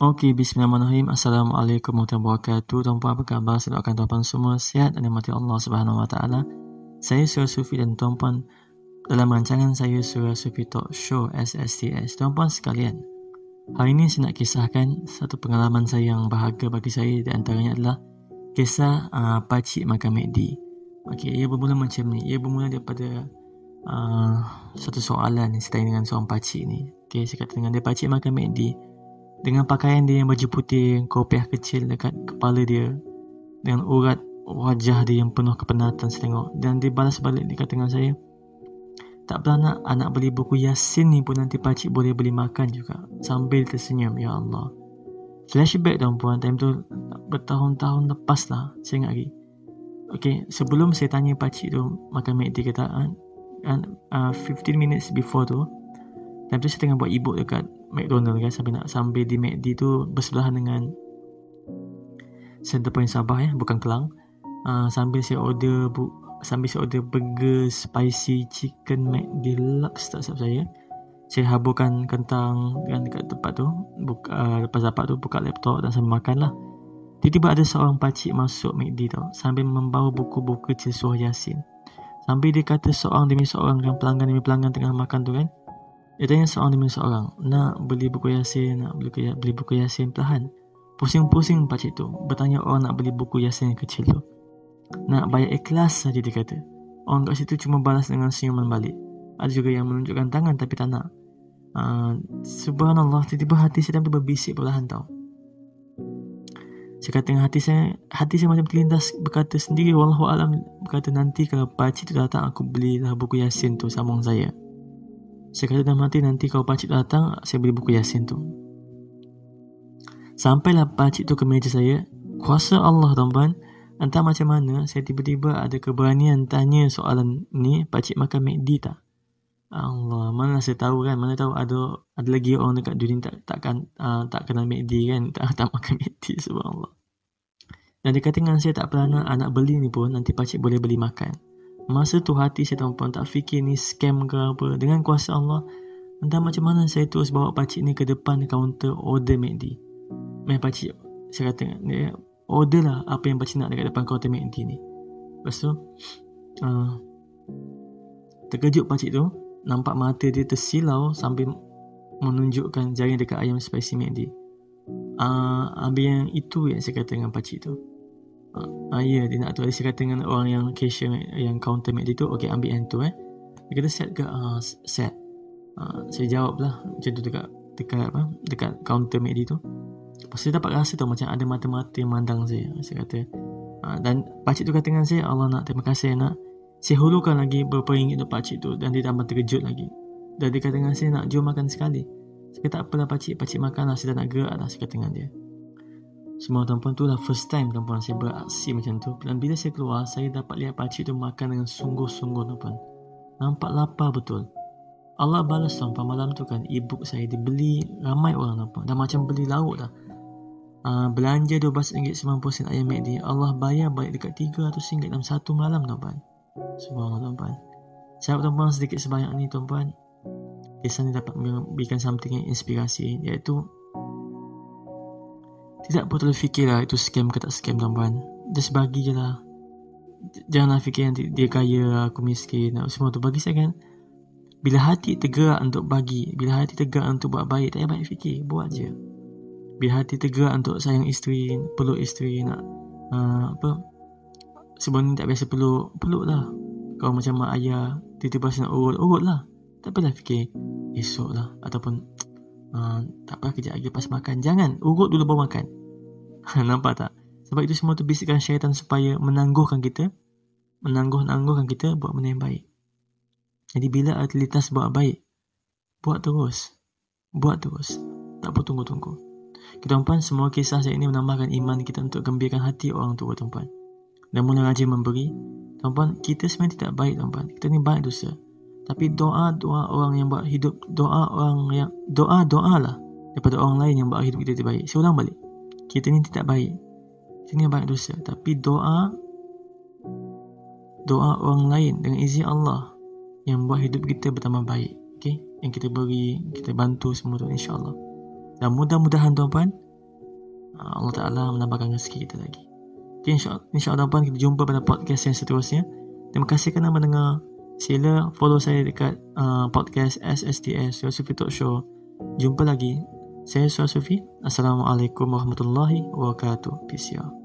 Okey, bismillahirrahmanirrahim. Assalamualaikum warahmatullahi wabarakatuh. Tuan-puan apa khabar? Saya doakan tuan-puan semua sihat dan dimati Allah Subhanahu wa taala. Saya Surah Sufi dan tuan-puan dalam rancangan saya Surah Sufi Talk Show SSTS. Tuan-puan sekalian, hari ini saya nak kisahkan satu pengalaman saya yang bahagia bagi saya di antaranya adalah kisah uh, pakcik makan McD. Okey, ia bermula macam ni. Ia bermula daripada uh, satu soalan yang saya tanya dengan seorang pakcik ni. Okey, saya kata dengan dia pakcik makan McD dengan pakaian dia yang baju putih kopiah kecil dekat kepala dia. Dengan urat wajah dia yang penuh kepenatan saya tengok dan dia balas balik dia kata dengan saya. Tak pernah nak anak beli buku Yasin ni pun nanti pakcik boleh beli makan juga. Sambil tersenyum ya Allah. Flashback tuan puan time tu bertahun-tahun lepas lah saya ingat lagi. Okay, sebelum saya tanya pakcik tu makan McD kata uh, uh, 15 minutes before tu time tu saya tengah buat e dekat McDonald kan sampai nak sampai di McD tu bersebelahan dengan Center Point Sabah ya, bukan Kelang. Uh, sambil saya order bu, sambil saya order burger spicy chicken Mac deluxe tak sabar saya. Saya haburkan kentang dengan dekat tempat tu, buka, uh, lepas dapat tu buka laptop dan sambil makan lah. Tiba-tiba ada seorang pakcik masuk McD tau sambil membawa buku-buku surah Yasin. Sambil dia kata seorang demi seorang yang pelanggan demi pelanggan tengah makan tu kan. Dia tanya seorang demi seorang. Nak beli buku Yasin Nak beli, beli buku Yasin Perlahan Pusing-pusing pakcik tu. Bertanya orang nak beli buku Yasin yang kecil tu? Nak bayar ikhlas saja dia kata. Orang kat situ cuma balas dengan senyuman balik. Ada juga yang menunjukkan tangan tapi tak nak. Uh, Subhanallah Tiba-tiba hati saya tu berbisik perlahan tau. Saya kata dengan hati saya Hati saya macam terlintas Berkata sendiri Wallahualam Berkata nanti kalau pakcik tu datang Aku belilah buku Yasin tu Sambung saya saya kata dalam hati nanti kalau pakcik datang Saya beli buku Yasin tu. Sampailah pakcik tu ke meja saya Kuasa Allah tuan-tuan Entah macam mana Saya tiba-tiba ada keberanian Tanya soalan ni Pakcik makan McD tak? Allah Mana saya tahu kan Mana tahu ada Ada lagi orang dekat dunia Tak takkan uh, Tak kenal McD kan Tak, tak makan McD Subhanallah. Dan dia kata dengan saya Tak pernah nak beli ni pun Nanti pakcik boleh beli makan Masa tu hati saya tuan-puan tak fikir ni scam ke apa. Dengan kuasa Allah, entah macam mana saya terus bawa pakcik ni ke depan kaunter order MACD. Main pakcik, saya kata, dia order lah apa yang pakcik nak dekat depan kaunter MACD ni. Lepas tu, uh, terkejut pakcik tu, nampak mata dia tersilau sambil menunjukkan jari dekat ayam spicy MACD. Uh, ambil yang itu yang saya kata dengan pakcik tu. Ah uh, ya dia nak tu kata dengan orang yang cashier yang counter mate dia tu okey ambil yang tu eh. Dia kata set ke uh, set. Uh, saya jawab lah macam tu dekat dekat apa dekat counter mate dia tu. Lepas saya dapat rasa tu macam ada mata-mata yang mandang saya. Saya kata uh, dan pakcik tu kata dengan saya Allah nak terima kasih nak. Saya hulukan lagi berapa ringgit tu pakcik tu dan dia tambah terkejut lagi. Dan dia kata dengan saya nak jom makan sekali. Saya kata apalah pakcik, pakcik makan lah. Saya tak nak gerak lah. Saya kata dengan dia. Semua tuan-puan tu lah first time tuan-puan saya beraksi macam tu. Dan bila saya keluar saya dapat lihat pakcik tu makan dengan sungguh-sungguh tuan-puan. Nampak lapar betul. Allah balas tuan-puan. Malam tu kan Ibu saya dibeli ramai orang tuan-puan. Dah macam beli lauk dah. Uh, Belanja RM12.90 ayam McD Allah bayar balik dekat RM300 dalam satu malam tuan-puan. Subhanallah tuan-puan. Saya tuan-puan sedikit sebanyak ni tuan-puan. Kisah ni dapat memberikan something yang inspirasi Iaitu tidak perlu fikir lah itu scam ke tak scam tuan-puan. Just bagi je lah. Janganlah fikir nanti dia kaya, aku miskin. Semua tu bagi saya kan. Bila hati tergerak untuk bagi. Bila hati tergerak untuk buat baik. Tak payah banyak fikir. Buat je. Bila hati tergerak untuk sayang isteri. Peluk isteri. Nak uh, apa. Sebelum ni tak biasa peluk. Peluk lah. Kalau macam mak ayah. Tiba-tiba nak urut. Urut lah. Tak payah fikir. Esok lah. Ataupun. Uh, tak apa kejap lagi pas makan. Jangan. Urut dulu baru makan. Nampak tak? Sebab itu semua tu bisikan syaitan supaya menangguhkan kita. Menangguh-nangguhkan kita buat benda yang baik. Jadi bila atletas buat baik, buat terus. Buat terus. Tak perlu tunggu-tunggu. Kita tuan semua kisah saya ini menambahkan iman kita untuk gembirakan hati orang tua tuan Dan mula rajin memberi. Tuan-tuan, kita sebenarnya tidak baik tuan Kita ni baik dosa. Tapi doa-doa orang yang buat hidup, doa orang yang, doa-doa lah daripada orang lain yang buat hidup kita terbaik. Saya ulang balik kita ni tidak baik kita ni banyak dosa tapi doa doa orang lain dengan izin Allah yang buat hidup kita bertambah baik okay? yang kita beri kita bantu semua tu insyaAllah dan mudah-mudahan tuan-tuan uh, Allah Ta'ala menambahkan rezeki kita lagi. Okay, insya, insyaAllah puan kita jumpa pada podcast yang seterusnya. Terima kasih kerana mendengar. Sila follow saya dekat uh, podcast SSTS, Yosufi Talk Show. Jumpa lagi. Saya Suha Sufi. Assalamualaikum warahmatullahi wabarakatuh. Peace out.